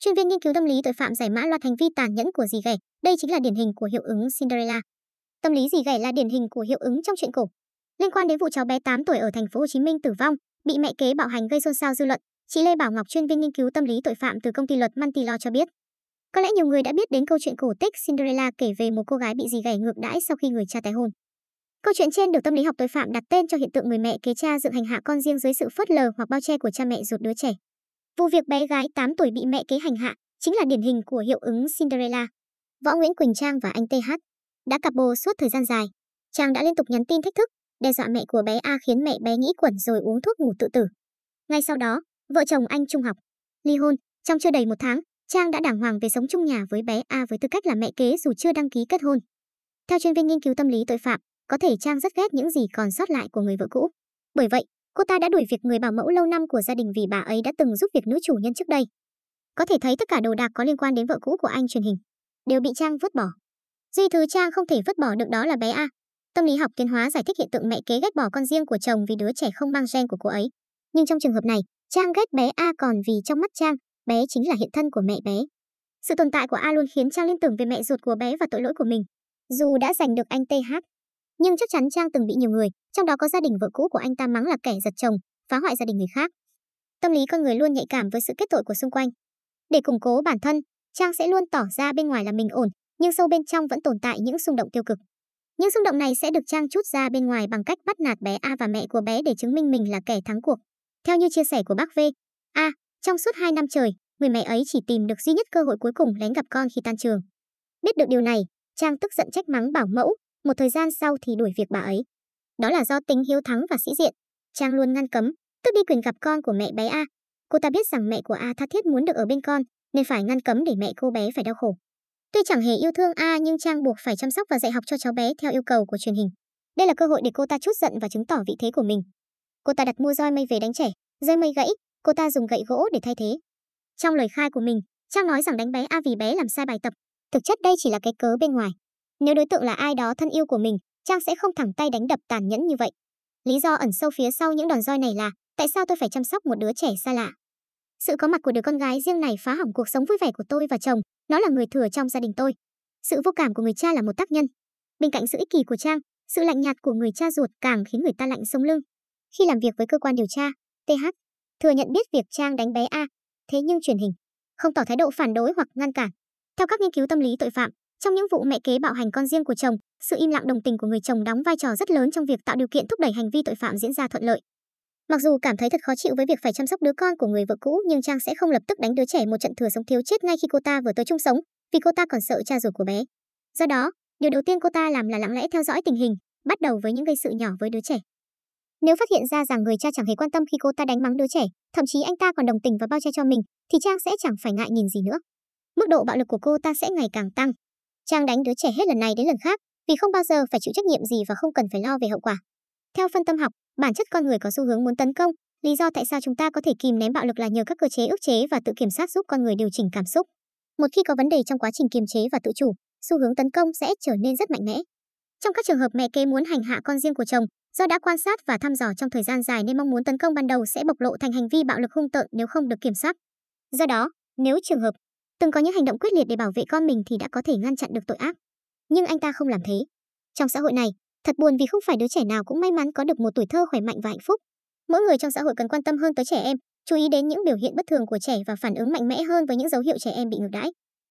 chuyên viên nghiên cứu tâm lý tội phạm giải mã loạt hành vi tàn nhẫn của dì ghẻ. Đây chính là điển hình của hiệu ứng Cinderella. Tâm lý dì ghẻ là điển hình của hiệu ứng trong truyện cổ. Liên quan đến vụ cháu bé 8 tuổi ở thành phố Hồ Chí Minh tử vong, bị mẹ kế bạo hành gây xôn xao dư luận, chị Lê Bảo Ngọc chuyên viên nghiên cứu tâm lý tội phạm từ công ty luật Mantilo cho biết. Có lẽ nhiều người đã biết đến câu chuyện cổ tích Cinderella kể về một cô gái bị dì ghẻ ngược đãi sau khi người cha tái hôn. Câu chuyện trên được tâm lý học tội phạm đặt tên cho hiện tượng người mẹ kế cha dựng hành hạ con riêng dưới sự phớt lờ hoặc bao che của cha mẹ ruột đứa trẻ. Vụ việc bé gái 8 tuổi bị mẹ kế hành hạ chính là điển hình của hiệu ứng Cinderella. Võ Nguyễn Quỳnh Trang và anh TH đã cặp bồ suốt thời gian dài. Trang đã liên tục nhắn tin thách thức, đe dọa mẹ của bé A khiến mẹ bé nghĩ quẩn rồi uống thuốc ngủ tự tử. Ngay sau đó, vợ chồng anh trung học, ly hôn, trong chưa đầy một tháng, Trang đã đàng hoàng về sống chung nhà với bé A với tư cách là mẹ kế dù chưa đăng ký kết hôn. Theo chuyên viên nghiên cứu tâm lý tội phạm, có thể Trang rất ghét những gì còn sót lại của người vợ cũ. Bởi vậy, cô ta đã đuổi việc người bảo mẫu lâu năm của gia đình vì bà ấy đã từng giúp việc nữ chủ nhân trước đây. Có thể thấy tất cả đồ đạc có liên quan đến vợ cũ của anh truyền hình đều bị Trang vứt bỏ. Duy thứ Trang không thể vứt bỏ được đó là bé A. Tâm lý học tiến hóa giải thích hiện tượng mẹ kế ghét bỏ con riêng của chồng vì đứa trẻ không mang gen của cô ấy. Nhưng trong trường hợp này, Trang ghét bé A còn vì trong mắt Trang, bé chính là hiện thân của mẹ bé. Sự tồn tại của A luôn khiến Trang liên tưởng về mẹ ruột của bé và tội lỗi của mình. Dù đã giành được anh TH, nhưng chắc chắn Trang từng bị nhiều người, trong đó có gia đình vợ cũ của anh ta mắng là kẻ giật chồng, phá hoại gia đình người khác. Tâm lý con người luôn nhạy cảm với sự kết tội của xung quanh. Để củng cố bản thân, Trang sẽ luôn tỏ ra bên ngoài là mình ổn, nhưng sâu bên trong vẫn tồn tại những xung động tiêu cực. Những xung động này sẽ được Trang chút ra bên ngoài bằng cách bắt nạt bé A và mẹ của bé để chứng minh mình là kẻ thắng cuộc. Theo như chia sẻ của bác V, A, trong suốt 2 năm trời, người mẹ ấy chỉ tìm được duy nhất cơ hội cuối cùng lén gặp con khi tan trường. Biết được điều này, Trang tức giận trách mắng bảo mẫu, một thời gian sau thì đuổi việc bà ấy. Đó là do tính hiếu thắng và sĩ diện. Trang luôn ngăn cấm, tức đi quyền gặp con của mẹ bé A. Cô ta biết rằng mẹ của A tha thiết muốn được ở bên con, nên phải ngăn cấm để mẹ cô bé phải đau khổ. Tuy chẳng hề yêu thương A nhưng Trang buộc phải chăm sóc và dạy học cho cháu bé theo yêu cầu của truyền hình. Đây là cơ hội để cô ta chút giận và chứng tỏ vị thế của mình. Cô ta đặt mua roi mây về đánh trẻ, roi mây gãy, cô ta dùng gậy gỗ để thay thế. Trong lời khai của mình, Trang nói rằng đánh bé A vì bé làm sai bài tập. Thực chất đây chỉ là cái cớ bên ngoài. Nếu đối tượng là ai đó thân yêu của mình, Trang sẽ không thẳng tay đánh đập tàn nhẫn như vậy. Lý do ẩn sâu phía sau những đòn roi này là tại sao tôi phải chăm sóc một đứa trẻ xa lạ. Sự có mặt của đứa con gái riêng này phá hỏng cuộc sống vui vẻ của tôi và chồng, nó là người thừa trong gia đình tôi. Sự vô cảm của người cha là một tác nhân. Bên cạnh sự ích kỷ của Trang, sự lạnh nhạt của người cha ruột càng khiến người ta lạnh sống lưng. Khi làm việc với cơ quan điều tra, TH thừa nhận biết việc Trang đánh bé A, thế nhưng truyền hình không tỏ thái độ phản đối hoặc ngăn cản. Theo các nghiên cứu tâm lý tội phạm, trong những vụ mẹ kế bạo hành con riêng của chồng, sự im lặng đồng tình của người chồng đóng vai trò rất lớn trong việc tạo điều kiện thúc đẩy hành vi tội phạm diễn ra thuận lợi. Mặc dù cảm thấy thật khó chịu với việc phải chăm sóc đứa con của người vợ cũ, nhưng Trang sẽ không lập tức đánh đứa trẻ một trận thừa sống thiếu chết ngay khi cô ta vừa tới chung sống, vì cô ta còn sợ cha ruột của bé. Do đó, điều đầu tiên cô ta làm là lặng lẽ theo dõi tình hình, bắt đầu với những gây sự nhỏ với đứa trẻ. Nếu phát hiện ra rằng người cha chẳng hề quan tâm khi cô ta đánh mắng đứa trẻ, thậm chí anh ta còn đồng tình và bao che cho mình, thì Trang sẽ chẳng phải ngại nhìn gì nữa. Mức độ bạo lực của cô ta sẽ ngày càng tăng, Trang đánh đứa trẻ hết lần này đến lần khác, vì không bao giờ phải chịu trách nhiệm gì và không cần phải lo về hậu quả. Theo phân tâm học, bản chất con người có xu hướng muốn tấn công, lý do tại sao chúng ta có thể kìm nén bạo lực là nhờ các cơ chế ức chế và tự kiểm soát giúp con người điều chỉnh cảm xúc. Một khi có vấn đề trong quá trình kiềm chế và tự chủ, xu hướng tấn công sẽ trở nên rất mạnh mẽ. Trong các trường hợp mẹ kế muốn hành hạ con riêng của chồng, do đã quan sát và thăm dò trong thời gian dài nên mong muốn tấn công ban đầu sẽ bộc lộ thành hành vi bạo lực hung tợn nếu không được kiểm soát. Do đó, nếu trường hợp từng có những hành động quyết liệt để bảo vệ con mình thì đã có thể ngăn chặn được tội ác. Nhưng anh ta không làm thế. Trong xã hội này, thật buồn vì không phải đứa trẻ nào cũng may mắn có được một tuổi thơ khỏe mạnh và hạnh phúc. Mỗi người trong xã hội cần quan tâm hơn tới trẻ em, chú ý đến những biểu hiện bất thường của trẻ và phản ứng mạnh mẽ hơn với những dấu hiệu trẻ em bị ngược đãi.